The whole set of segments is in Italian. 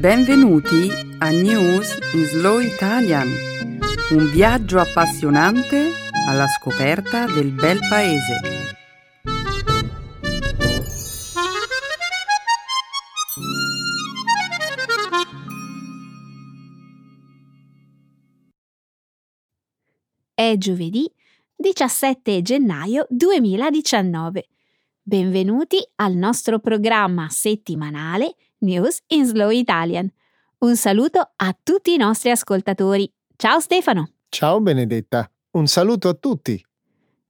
Benvenuti a News in Slow Italian, un viaggio appassionante alla scoperta del bel paese. È giovedì 17 gennaio 2019. Benvenuti al nostro programma settimanale News in Slow Italian. Un saluto a tutti i nostri ascoltatori. Ciao Stefano. Ciao Benedetta, un saluto a tutti.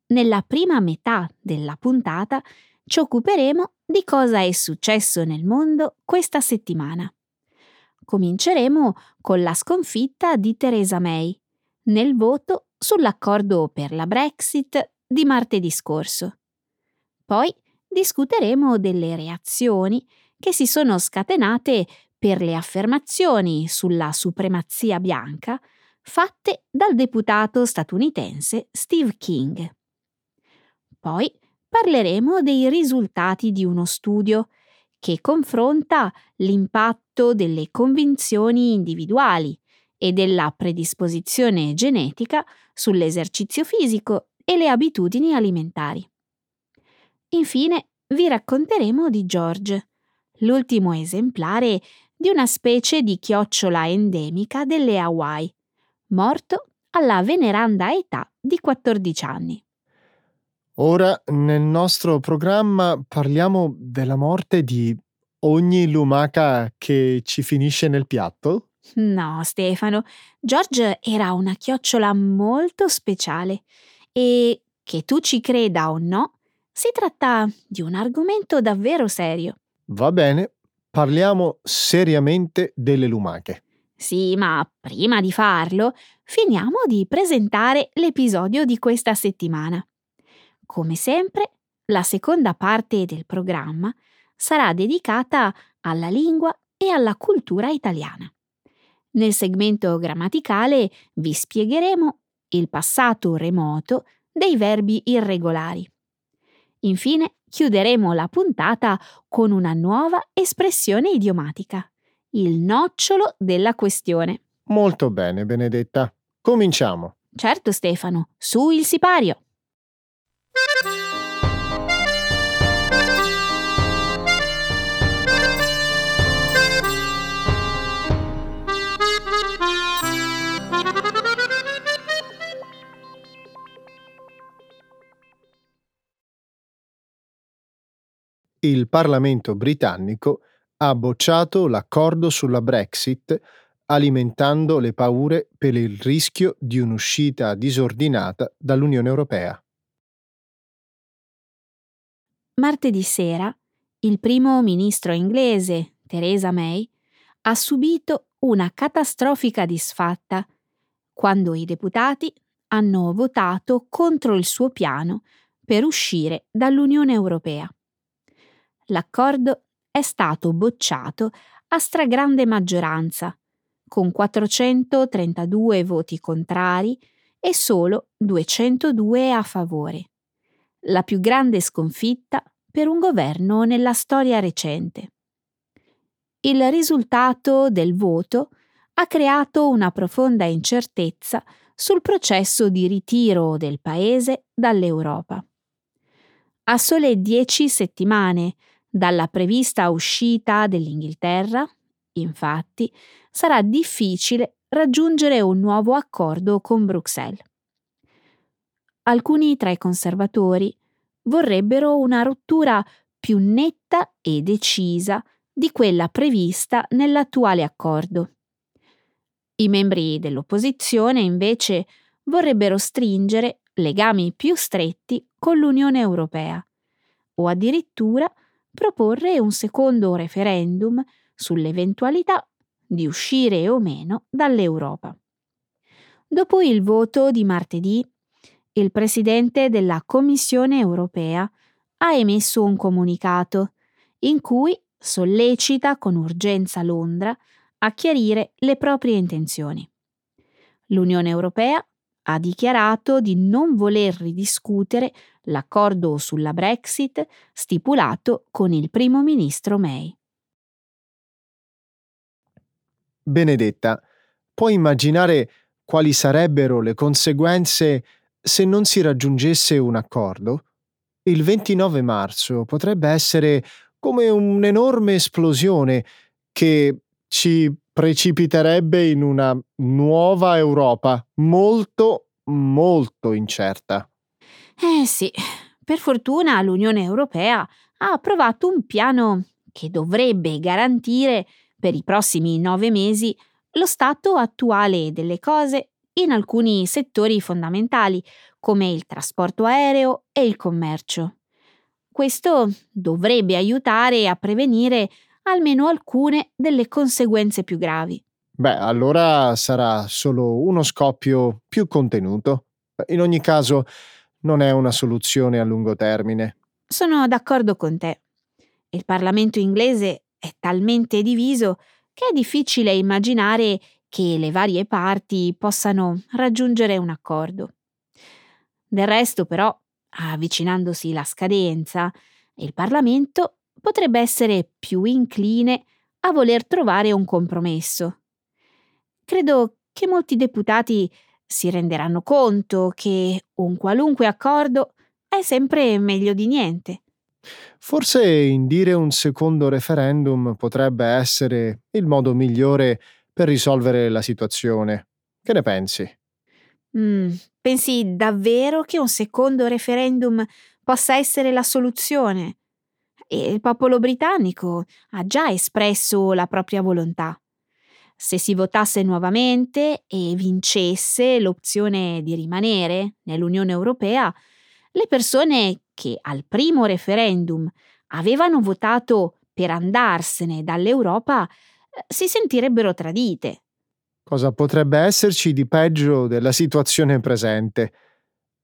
Nella prima metà della puntata ci occuperemo di cosa è successo nel mondo questa settimana. Cominceremo con la sconfitta di Theresa May nel voto sull'accordo per la Brexit di martedì scorso. Poi discuteremo delle reazioni che si sono scatenate per le affermazioni sulla supremazia bianca fatte dal deputato statunitense Steve King. Poi parleremo dei risultati di uno studio che confronta l'impatto delle convinzioni individuali e della predisposizione genetica sull'esercizio fisico e le abitudini alimentari. Infine vi racconteremo di George, l'ultimo esemplare di una specie di chiocciola endemica delle Hawaii, morto alla veneranda età di 14 anni. Ora nel nostro programma parliamo della morte di ogni lumaca che ci finisce nel piatto? No, Stefano, George era una chiocciola molto speciale e, che tu ci creda o no, si tratta di un argomento davvero serio. Va bene, parliamo seriamente delle lumache. Sì, ma prima di farlo, finiamo di presentare l'episodio di questa settimana. Come sempre, la seconda parte del programma sarà dedicata alla lingua e alla cultura italiana. Nel segmento grammaticale vi spiegheremo il passato remoto dei verbi irregolari. Infine, chiuderemo la puntata con una nuova espressione idiomatica, il nocciolo della questione. Molto bene, Benedetta. Cominciamo. Certo, Stefano, su il sipario. Il Parlamento britannico ha bocciato l'accordo sulla Brexit alimentando le paure per il rischio di un'uscita disordinata dall'Unione Europea. Martedì sera, il primo ministro inglese, Theresa May, ha subito una catastrofica disfatta quando i deputati hanno votato contro il suo piano per uscire dall'Unione Europea. L'accordo è stato bocciato a stragrande maggioranza, con 432 voti contrari e solo 202 a favore. La più grande sconfitta per un governo nella storia recente. Il risultato del voto ha creato una profonda incertezza sul processo di ritiro del Paese dall'Europa. A sole dieci settimane dalla prevista uscita dell'Inghilterra, infatti, sarà difficile raggiungere un nuovo accordo con Bruxelles. Alcuni tra i conservatori vorrebbero una rottura più netta e decisa di quella prevista nell'attuale accordo. I membri dell'opposizione, invece, vorrebbero stringere legami più stretti con l'Unione Europea o addirittura proporre un secondo referendum sull'eventualità di uscire o meno dall'Europa. Dopo il voto di martedì, il presidente della Commissione europea ha emesso un comunicato in cui sollecita con urgenza Londra a chiarire le proprie intenzioni. L'Unione Europea ha dichiarato di non voler ridiscutere l'accordo sulla Brexit stipulato con il primo ministro May. Benedetta, puoi immaginare quali sarebbero le conseguenze se non si raggiungesse un accordo? Il 29 marzo potrebbe essere come un'enorme esplosione che ci precipiterebbe in una nuova Europa molto, molto incerta. Eh sì, per fortuna l'Unione Europea ha approvato un piano che dovrebbe garantire per i prossimi nove mesi lo stato attuale delle cose in alcuni settori fondamentali come il trasporto aereo e il commercio. Questo dovrebbe aiutare a prevenire almeno alcune delle conseguenze più gravi. Beh, allora sarà solo uno scoppio più contenuto. In ogni caso, non è una soluzione a lungo termine. Sono d'accordo con te. Il Parlamento inglese è talmente diviso che è difficile immaginare che le varie parti possano raggiungere un accordo. Del resto, però, avvicinandosi la scadenza, il Parlamento potrebbe essere più incline a voler trovare un compromesso. Credo che molti deputati si renderanno conto che un qualunque accordo è sempre meglio di niente. Forse indire un secondo referendum potrebbe essere il modo migliore per risolvere la situazione. Che ne pensi? Mm, pensi davvero che un secondo referendum possa essere la soluzione? E il popolo britannico ha già espresso la propria volontà. Se si votasse nuovamente e vincesse l'opzione di rimanere nell'Unione Europea, le persone che al primo referendum avevano votato per andarsene dall'Europa eh, si sentirebbero tradite. Cosa potrebbe esserci di peggio della situazione presente?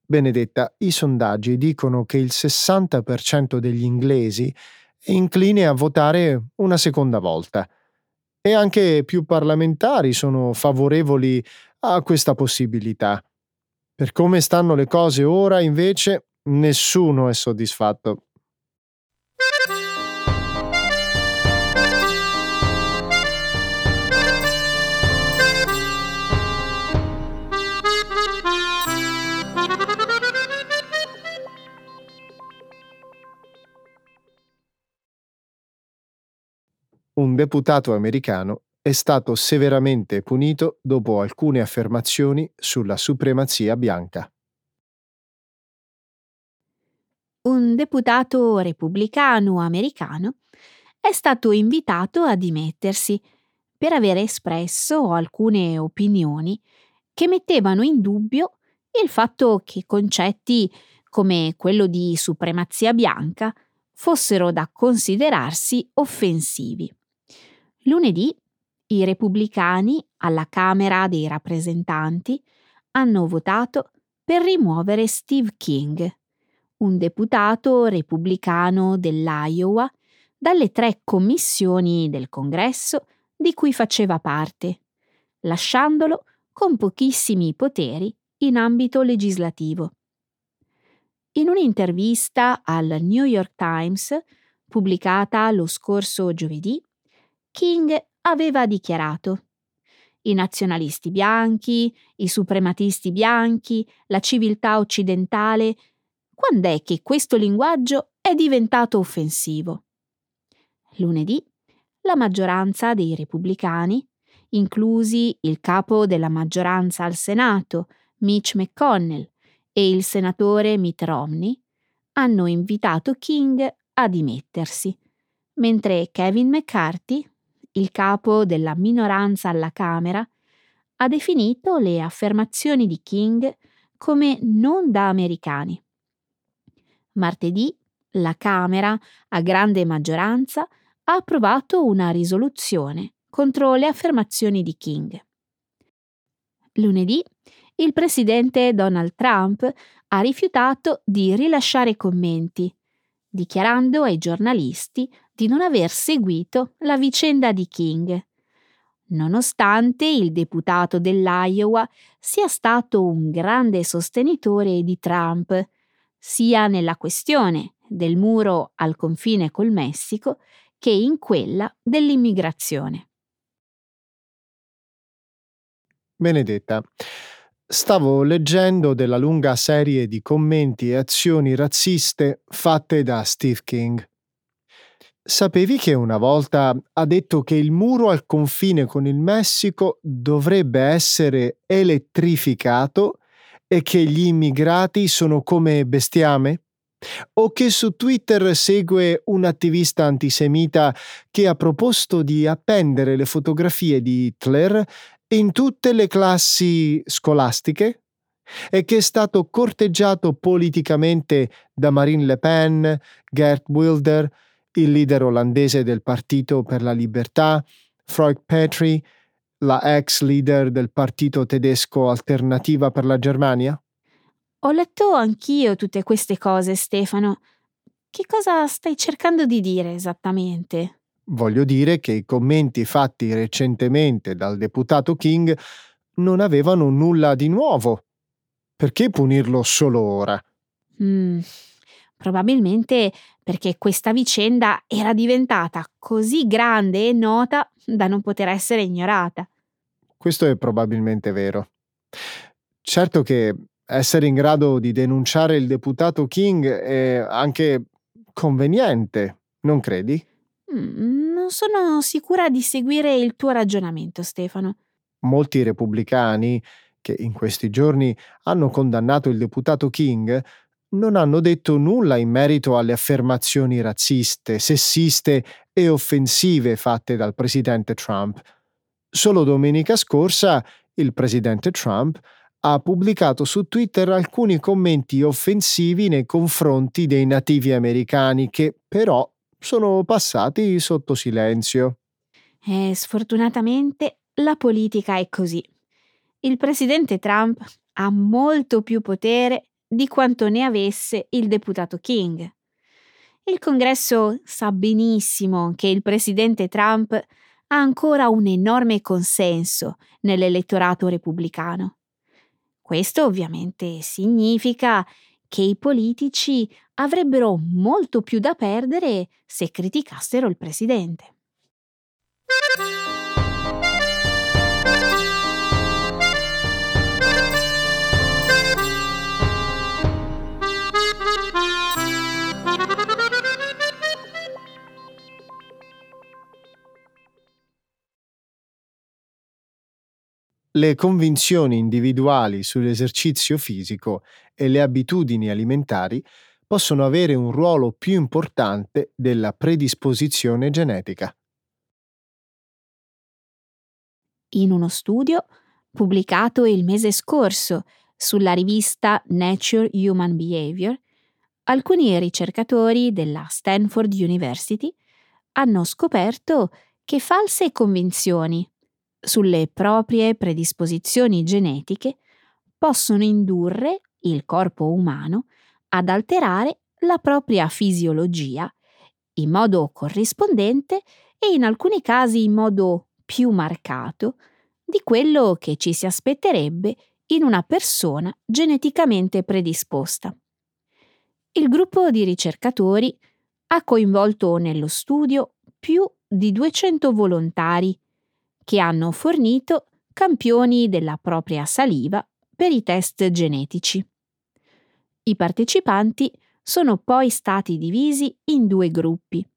Benedetta, i sondaggi dicono che il 60% degli inglesi è incline a votare una seconda volta e anche più parlamentari sono favorevoli a questa possibilità. Per come stanno le cose ora, invece, nessuno è soddisfatto. Un deputato americano è stato severamente punito dopo alcune affermazioni sulla supremazia bianca. Un deputato repubblicano americano è stato invitato a dimettersi per aver espresso alcune opinioni che mettevano in dubbio il fatto che concetti come quello di supremazia bianca fossero da considerarsi offensivi. Lunedì i repubblicani alla Camera dei rappresentanti hanno votato per rimuovere Steve King, un deputato repubblicano dell'Iowa, dalle tre commissioni del Congresso di cui faceva parte, lasciandolo con pochissimi poteri in ambito legislativo. In un'intervista al New York Times, pubblicata lo scorso giovedì, King aveva dichiarato i nazionalisti bianchi, i suprematisti bianchi, la civiltà occidentale, quando è che questo linguaggio è diventato offensivo? Lunedì la maggioranza dei repubblicani, inclusi il capo della maggioranza al Senato, Mitch McConnell, e il senatore Mitt Romney, hanno invitato King a dimettersi, mentre Kevin McCarthy, il capo della minoranza alla Camera, ha definito le affermazioni di King come non da americani. Martedì la Camera, a grande maggioranza, ha approvato una risoluzione contro le affermazioni di King. Lunedì il presidente Donald Trump ha rifiutato di rilasciare commenti, dichiarando ai giornalisti di non aver seguito la vicenda di King, nonostante il deputato dell'Iowa sia stato un grande sostenitore di Trump, sia nella questione del muro al confine col Messico che in quella dell'immigrazione. Benedetta, stavo leggendo della lunga serie di commenti e azioni razziste fatte da Steve King. Sapevi che una volta ha detto che il muro al confine con il Messico dovrebbe essere elettrificato e che gli immigrati sono come bestiame? O che su Twitter segue un attivista antisemita che ha proposto di appendere le fotografie di Hitler in tutte le classi scolastiche? E che è stato corteggiato politicamente da Marine Le Pen, Gert Wilder, il leader olandese del Partito per la Libertà, Freud Petri, la ex leader del partito tedesco Alternativa per la Germania? Ho letto anch'io tutte queste cose, Stefano. Che cosa stai cercando di dire esattamente? Voglio dire che i commenti fatti recentemente dal deputato King non avevano nulla di nuovo. Perché punirlo solo ora? Mm, probabilmente perché questa vicenda era diventata così grande e nota da non poter essere ignorata. Questo è probabilmente vero. Certo che essere in grado di denunciare il deputato King è anche conveniente, non credi? Mm, non sono sicura di seguire il tuo ragionamento, Stefano. Molti repubblicani che in questi giorni hanno condannato il deputato King non hanno detto nulla in merito alle affermazioni razziste, sessiste e offensive fatte dal presidente Trump. Solo domenica scorsa il presidente Trump ha pubblicato su Twitter alcuni commenti offensivi nei confronti dei nativi americani che però sono passati sotto silenzio. E sfortunatamente la politica è così. Il presidente Trump ha molto più potere di quanto ne avesse il deputato King. Il congresso sa benissimo che il presidente Trump ha ancora un enorme consenso nell'elettorato repubblicano. Questo ovviamente significa che i politici avrebbero molto più da perdere se criticassero il presidente. Le convinzioni individuali sull'esercizio fisico e le abitudini alimentari possono avere un ruolo più importante della predisposizione genetica. In uno studio pubblicato il mese scorso sulla rivista Nature Human Behavior, alcuni ricercatori della Stanford University hanno scoperto che false convinzioni sulle proprie predisposizioni genetiche possono indurre il corpo umano ad alterare la propria fisiologia in modo corrispondente e in alcuni casi in modo più marcato di quello che ci si aspetterebbe in una persona geneticamente predisposta. Il gruppo di ricercatori ha coinvolto nello studio più di 200 volontari che hanno fornito campioni della propria saliva per i test genetici. I partecipanti sono poi stati divisi in due gruppi.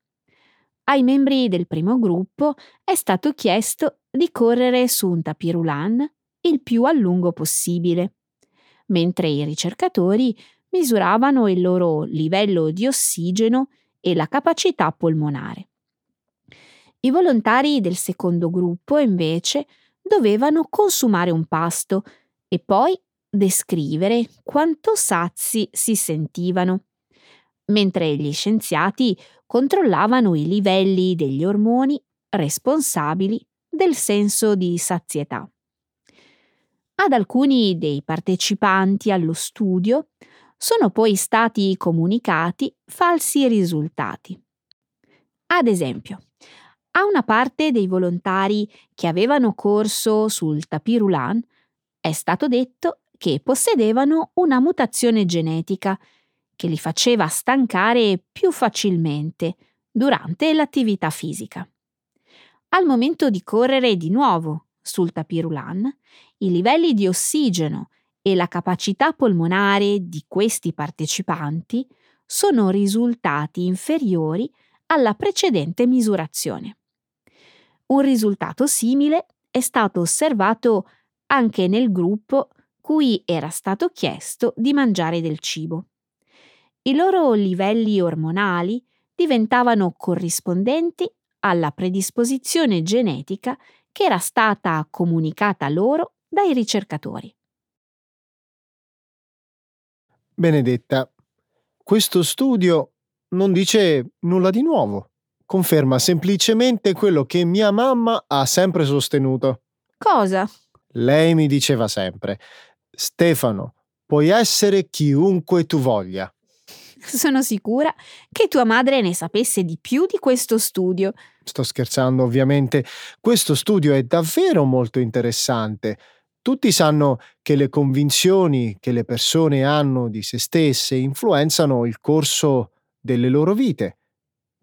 Ai membri del primo gruppo è stato chiesto di correre su un tapirulan il più a lungo possibile, mentre i ricercatori misuravano il loro livello di ossigeno e la capacità polmonare. I volontari del secondo gruppo, invece, dovevano consumare un pasto e poi descrivere quanto sazi si sentivano, mentre gli scienziati controllavano i livelli degli ormoni responsabili del senso di sazietà. Ad alcuni dei partecipanti allo studio sono poi stati comunicati falsi risultati. Ad esempio, a una parte dei volontari che avevano corso sul tapirulan è stato detto che possedevano una mutazione genetica che li faceva stancare più facilmente durante l'attività fisica. Al momento di correre di nuovo sul tapirulan, i livelli di ossigeno e la capacità polmonare di questi partecipanti sono risultati inferiori alla precedente misurazione. Un risultato simile è stato osservato anche nel gruppo cui era stato chiesto di mangiare del cibo. I loro livelli ormonali diventavano corrispondenti alla predisposizione genetica che era stata comunicata loro dai ricercatori. Benedetta, questo studio non dice nulla di nuovo, conferma semplicemente quello che mia mamma ha sempre sostenuto. Cosa? Lei mi diceva sempre, Stefano, puoi essere chiunque tu voglia. Sono sicura che tua madre ne sapesse di più di questo studio. Sto scherzando, ovviamente. Questo studio è davvero molto interessante. Tutti sanno che le convinzioni che le persone hanno di se stesse influenzano il corso delle loro vite.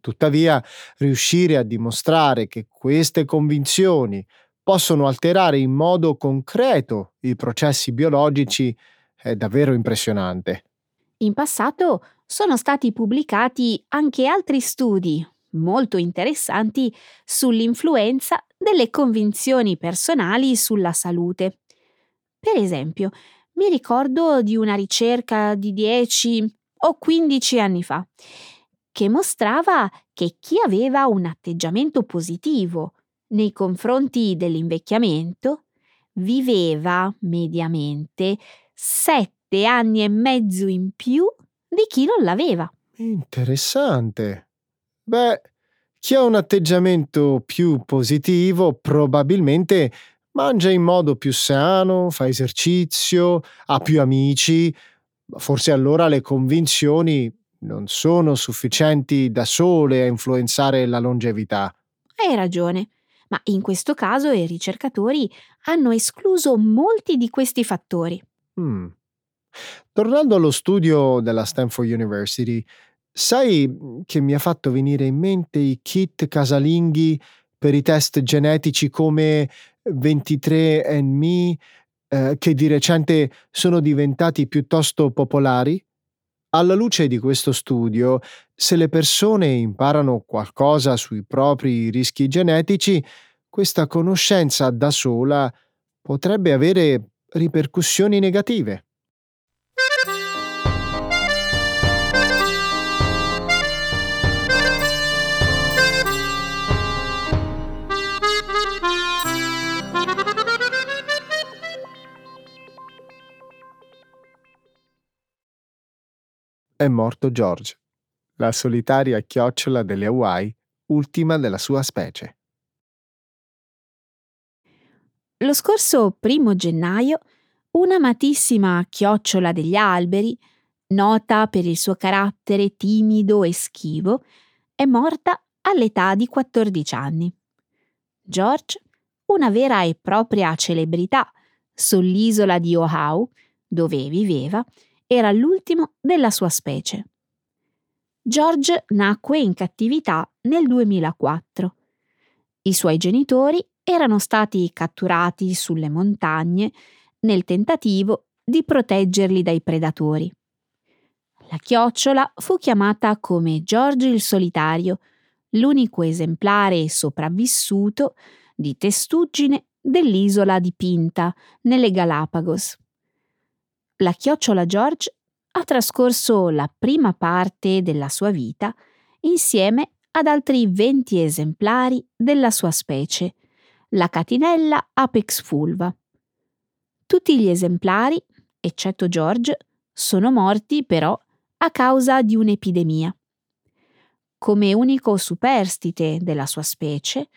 Tuttavia, riuscire a dimostrare che queste convinzioni possono alterare in modo concreto i processi biologici è davvero impressionante. In passato sono stati pubblicati anche altri studi molto interessanti sull'influenza delle convinzioni personali sulla salute. Per esempio, mi ricordo di una ricerca di 10 o 15 anni fa che mostrava che chi aveva un atteggiamento positivo nei confronti dell'invecchiamento viveva mediamente 7 anni e mezzo in più di chi non l'aveva. Interessante. Beh, chi ha un atteggiamento più positivo probabilmente mangia in modo più sano, fa esercizio, ha più amici. Forse allora le convinzioni non sono sufficienti da sole a influenzare la longevità. Hai ragione, ma in questo caso i ricercatori hanno escluso molti di questi fattori. Mm. Tornando allo studio della Stanford University, sai che mi ha fatto venire in mente i kit casalinghi per i test genetici come 23andMe, eh, che di recente sono diventati piuttosto popolari? Alla luce di questo studio, se le persone imparano qualcosa sui propri rischi genetici, questa conoscenza da sola potrebbe avere ripercussioni negative. È morto George, la solitaria chiocciola delle Hawaii, ultima della sua specie. Lo scorso primo gennaio, una amatissima chiocciola degli alberi, nota per il suo carattere timido e schivo, è morta all'età di 14 anni. George, una vera e propria celebrità sull'isola di Oahu, dove viveva, era l'ultimo della sua specie. George nacque in cattività nel 2004. I suoi genitori erano stati catturati sulle montagne nel tentativo di proteggerli dai predatori. La chiocciola fu chiamata come George il solitario, l'unico esemplare sopravvissuto di testuggine dell'isola di Pinta, nelle Galapagos la chiocciola George ha trascorso la prima parte della sua vita insieme ad altri 20 esemplari della sua specie, la catinella Apex fulva. Tutti gli esemplari, eccetto George, sono morti però a causa di un'epidemia. Come unico superstite della sua specie,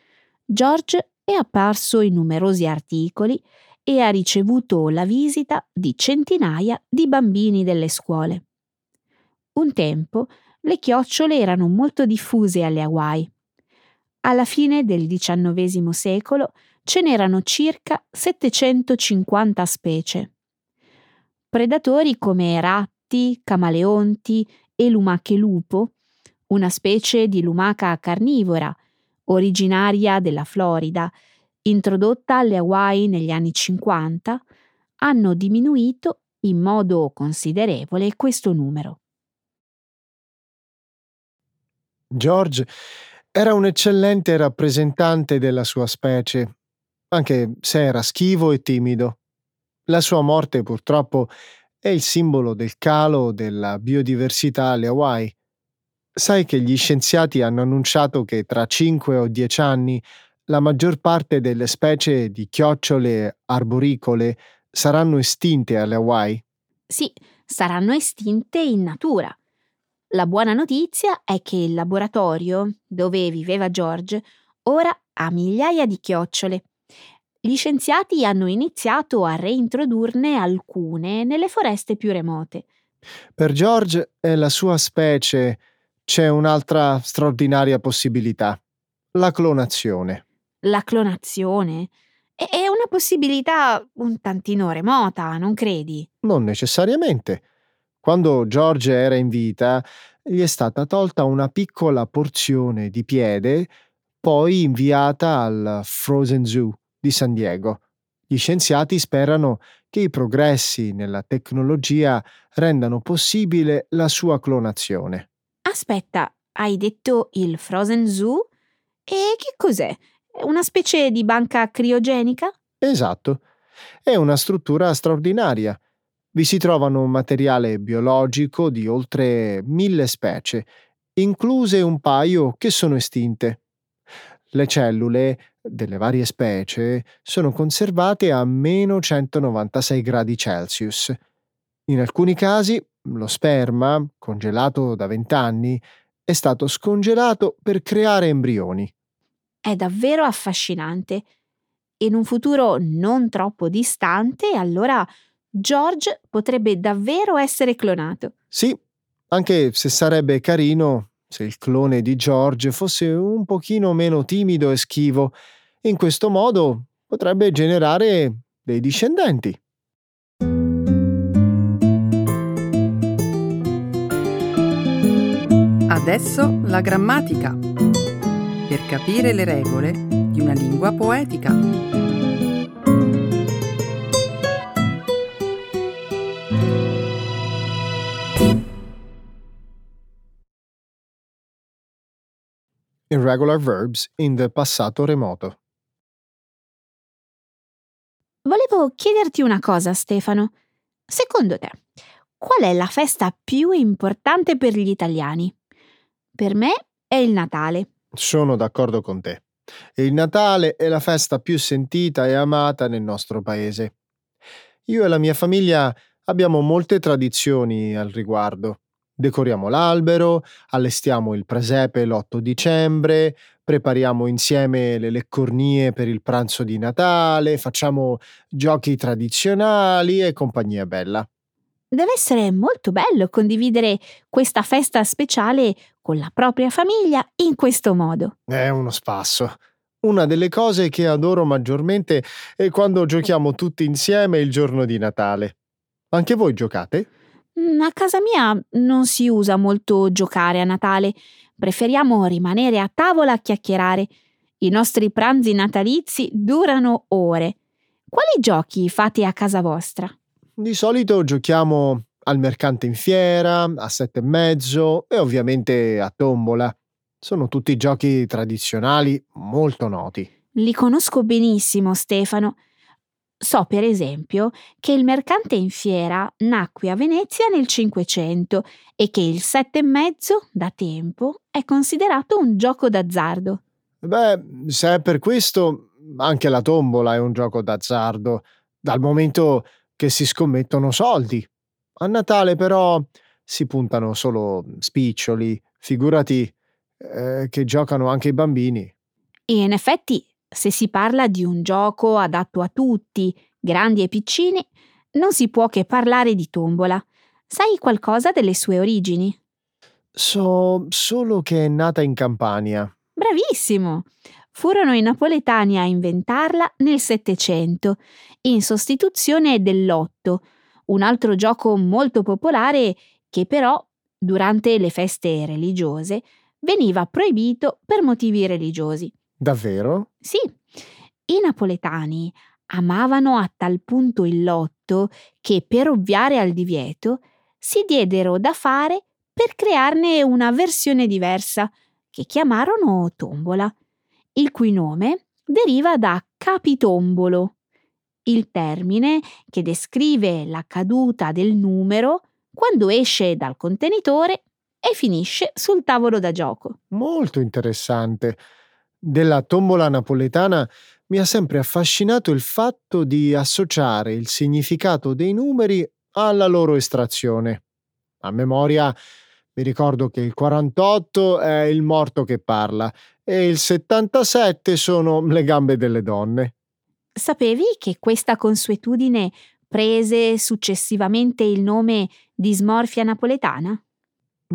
George è apparso in numerosi articoli e ha ricevuto la visita di centinaia di bambini delle scuole. Un tempo le chiocciole erano molto diffuse alle Hawaii. Alla fine del XIX secolo ce n'erano circa 750 specie. Predatori come ratti, camaleonti e lumache lupo, una specie di lumaca carnivora, originaria della Florida, introdotta alle Hawaii negli anni 50, hanno diminuito in modo considerevole questo numero. George era un eccellente rappresentante della sua specie, anche se era schivo e timido. La sua morte purtroppo è il simbolo del calo della biodiversità alle Hawaii. Sai che gli scienziati hanno annunciato che tra 5 o 10 anni la maggior parte delle specie di chiocciole arboricole saranno estinte alle Hawaii? Sì, saranno estinte in natura. La buona notizia è che il laboratorio dove viveva George ora ha migliaia di chiocciole. Gli scienziati hanno iniziato a reintrodurne alcune nelle foreste più remote. Per George e la sua specie c'è un'altra straordinaria possibilità, la clonazione. La clonazione è una possibilità un tantino remota, non credi? Non necessariamente. Quando George era in vita, gli è stata tolta una piccola porzione di piede, poi inviata al Frozen Zoo di San Diego. Gli scienziati sperano che i progressi nella tecnologia rendano possibile la sua clonazione. Aspetta, hai detto il Frozen Zoo? E che cos'è? Una specie di banca criogenica? Esatto. È una struttura straordinaria vi si trovano materiale biologico di oltre mille specie, incluse un paio che sono estinte. Le cellule delle varie specie sono conservate a meno 196 gradi Celsius. In alcuni casi lo sperma, congelato da vent'anni, è stato scongelato per creare embrioni. È davvero affascinante. In un futuro non troppo distante, allora George potrebbe davvero essere clonato. Sì, anche se sarebbe carino se il clone di George fosse un pochino meno timido e schivo. In questo modo potrebbe generare dei discendenti. Adesso la grammatica. Per capire le regole di una lingua poetica. Irregular verbs in the passato remoto. Volevo chiederti una cosa, Stefano. Secondo te, qual è la festa più importante per gli italiani? Per me è il Natale. Sono d'accordo con te. Il Natale è la festa più sentita e amata nel nostro paese. Io e la mia famiglia abbiamo molte tradizioni al riguardo. Decoriamo l'albero, allestiamo il presepe l'8 dicembre, prepariamo insieme le leccornie per il pranzo di Natale, facciamo giochi tradizionali e compagnia bella. Deve essere molto bello condividere questa festa speciale con la propria famiglia in questo modo. È uno spasso. Una delle cose che adoro maggiormente è quando giochiamo tutti insieme il giorno di Natale. Anche voi giocate? Mm, a casa mia non si usa molto giocare a Natale, preferiamo rimanere a tavola a chiacchierare. I nostri pranzi natalizi durano ore. Quali giochi fate a casa vostra? Di solito giochiamo al mercante in fiera, a sette e mezzo e ovviamente a tombola. Sono tutti giochi tradizionali molto noti. Li conosco benissimo, Stefano. So per esempio che il mercante in fiera nacque a Venezia nel Cinquecento e che il sette e mezzo, da tempo, è considerato un gioco d'azzardo. Beh, se è per questo, anche la tombola è un gioco d'azzardo, dal momento che si scommettono soldi. A Natale però si puntano solo spiccioli, figurati eh, che giocano anche i bambini. E in effetti se si parla di un gioco adatto a tutti, grandi e piccini, non si può che parlare di tombola. Sai qualcosa delle sue origini? So solo che è nata in Campania. Bravissimo! Furono i napoletani a inventarla nel Settecento, in sostituzione dell'otto, un altro gioco molto popolare che però, durante le feste religiose, veniva proibito per motivi religiosi. Davvero? Sì. I napoletani amavano a tal punto il lotto che per ovviare al divieto si diedero da fare per crearne una versione diversa che chiamarono tombola, il cui nome deriva da capitombolo, il termine che descrive la caduta del numero quando esce dal contenitore e finisce sul tavolo da gioco. Molto interessante. Della tombola napoletana mi ha sempre affascinato il fatto di associare il significato dei numeri alla loro estrazione. A memoria mi ricordo che il 48 è il morto che parla e il 77 sono le gambe delle donne. Sapevi che questa consuetudine prese successivamente il nome di smorfia napoletana?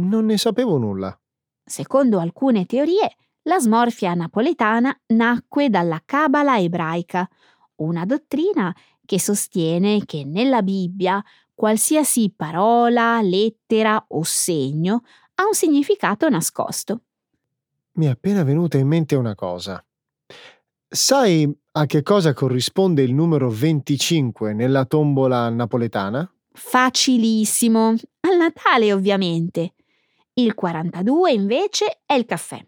Non ne sapevo nulla. Secondo alcune teorie, la smorfia napoletana nacque dalla Cabala ebraica, una dottrina che sostiene che nella Bibbia qualsiasi parola, lettera o segno ha un significato nascosto. Mi è appena venuta in mente una cosa. Sai a che cosa corrisponde il numero 25 nella tombola napoletana? Facilissimo. Al Natale, ovviamente. Il 42 invece è il caffè.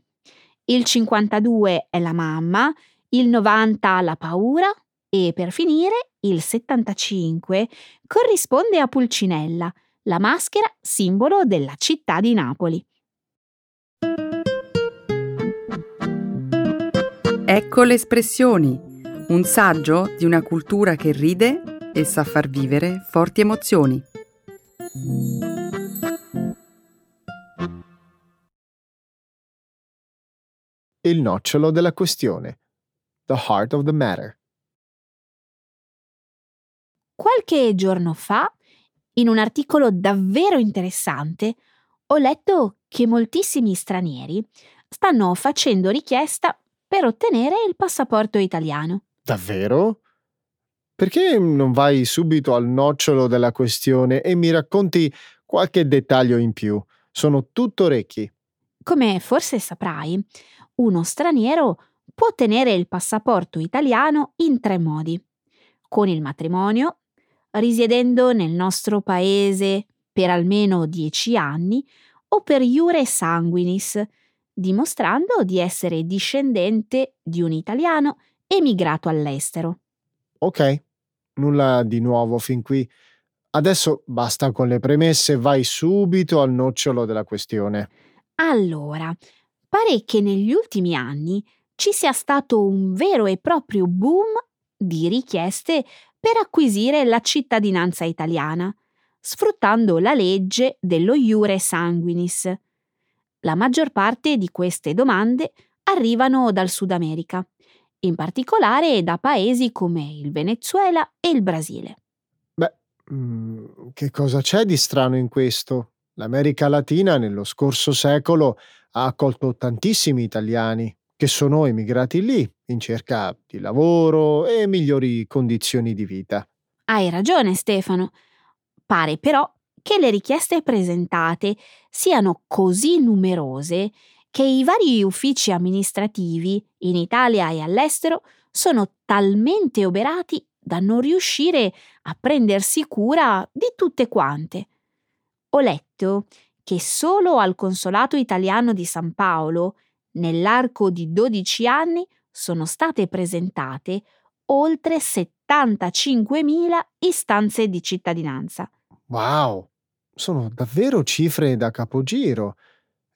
Il 52 è la mamma, il 90 la paura e per finire il 75 corrisponde a Pulcinella, la maschera simbolo della città di Napoli. Ecco le espressioni, un saggio di una cultura che ride e sa far vivere forti emozioni. Il nocciolo della questione. The heart of the matter. Qualche giorno fa, in un articolo davvero interessante, ho letto che moltissimi stranieri stanno facendo richiesta per ottenere il passaporto italiano. Davvero? Perché non vai subito al nocciolo della questione e mi racconti qualche dettaglio in più? Sono tutto orecchi. Come forse saprai, uno straniero può ottenere il passaporto italiano in tre modi. Con il matrimonio, risiedendo nel nostro paese per almeno dieci anni o per iure sanguinis, dimostrando di essere discendente di un italiano emigrato all'estero. Ok, nulla di nuovo fin qui. Adesso basta con le premesse, vai subito al nocciolo della questione. Allora, pare che negli ultimi anni ci sia stato un vero e proprio boom di richieste per acquisire la cittadinanza italiana, sfruttando la legge dello iure sanguinis. La maggior parte di queste domande arrivano dal Sud America, in particolare da paesi come il Venezuela e il Brasile. Beh, mm, che cosa c'è di strano in questo? L'America Latina nello scorso secolo ha accolto tantissimi italiani che sono emigrati lì in cerca di lavoro e migliori condizioni di vita. Hai ragione Stefano. Pare però che le richieste presentate siano così numerose che i vari uffici amministrativi in Italia e all'estero sono talmente oberati da non riuscire a prendersi cura di tutte quante. Ho letto che solo al consolato italiano di San Paolo, nell'arco di 12 anni, sono state presentate oltre 75.000 istanze di cittadinanza. Wow, sono davvero cifre da capogiro.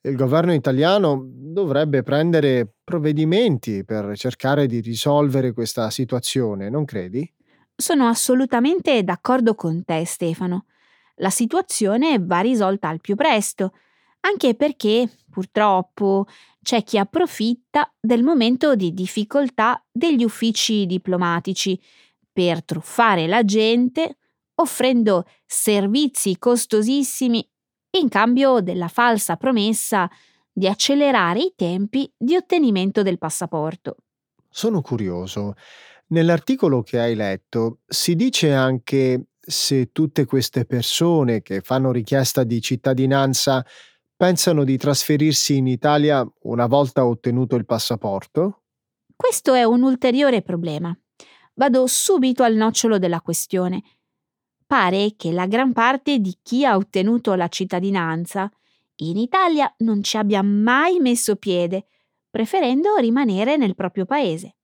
Il governo italiano dovrebbe prendere provvedimenti per cercare di risolvere questa situazione, non credi? Sono assolutamente d'accordo con te, Stefano la situazione va risolta al più presto, anche perché, purtroppo, c'è chi approfitta del momento di difficoltà degli uffici diplomatici per truffare la gente, offrendo servizi costosissimi in cambio della falsa promessa di accelerare i tempi di ottenimento del passaporto. Sono curioso. Nell'articolo che hai letto si dice anche se tutte queste persone che fanno richiesta di cittadinanza pensano di trasferirsi in Italia una volta ottenuto il passaporto? questo è un ulteriore problema. Vado subito al nocciolo della questione. Pare che la gran parte di chi ha ottenuto la cittadinanza in Italia non ci abbia mai messo piede, preferendo rimanere nel proprio paese.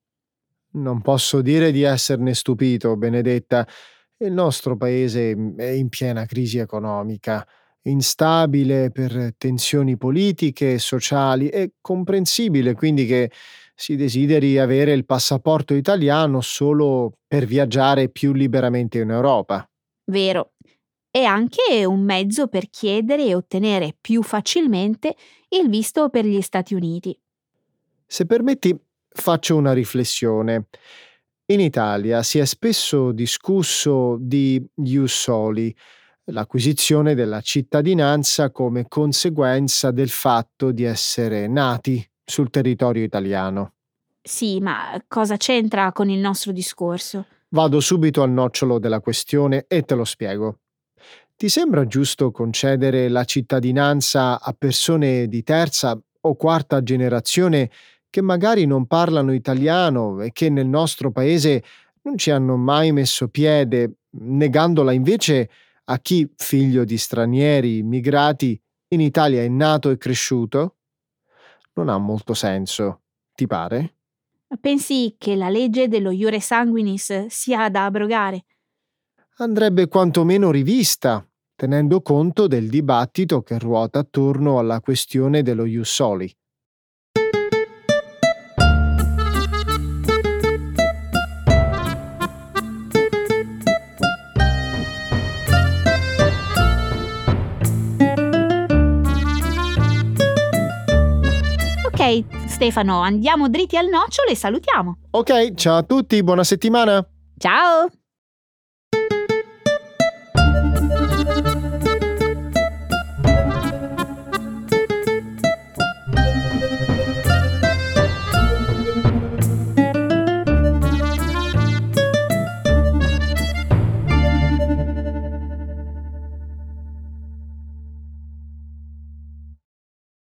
Non posso dire di esserne stupito, Benedetta. Il nostro paese è in piena crisi economica, instabile per tensioni politiche e sociali è comprensibile quindi che si desideri avere il passaporto italiano solo per viaggiare più liberamente in Europa. Vero. È anche un mezzo per chiedere e ottenere più facilmente il visto per gli Stati Uniti. Se permetti, faccio una riflessione. In Italia si è spesso discusso di ius soli, l'acquisizione della cittadinanza come conseguenza del fatto di essere nati sul territorio italiano. Sì, ma cosa c'entra con il nostro discorso? Vado subito al nocciolo della questione e te lo spiego. Ti sembra giusto concedere la cittadinanza a persone di terza o quarta generazione che magari non parlano italiano e che nel nostro paese non ci hanno mai messo piede, negandola invece a chi, figlio di stranieri immigrati, in Italia è nato e cresciuto? Non ha molto senso, ti pare? Pensi che la legge dello iure sanguinis sia da abrogare? Andrebbe quantomeno rivista, tenendo conto del dibattito che ruota attorno alla questione dello ius soli. Ok, Stefano, andiamo dritti al nocciolo e salutiamo. Ok, ciao a tutti, buona settimana! Ciao!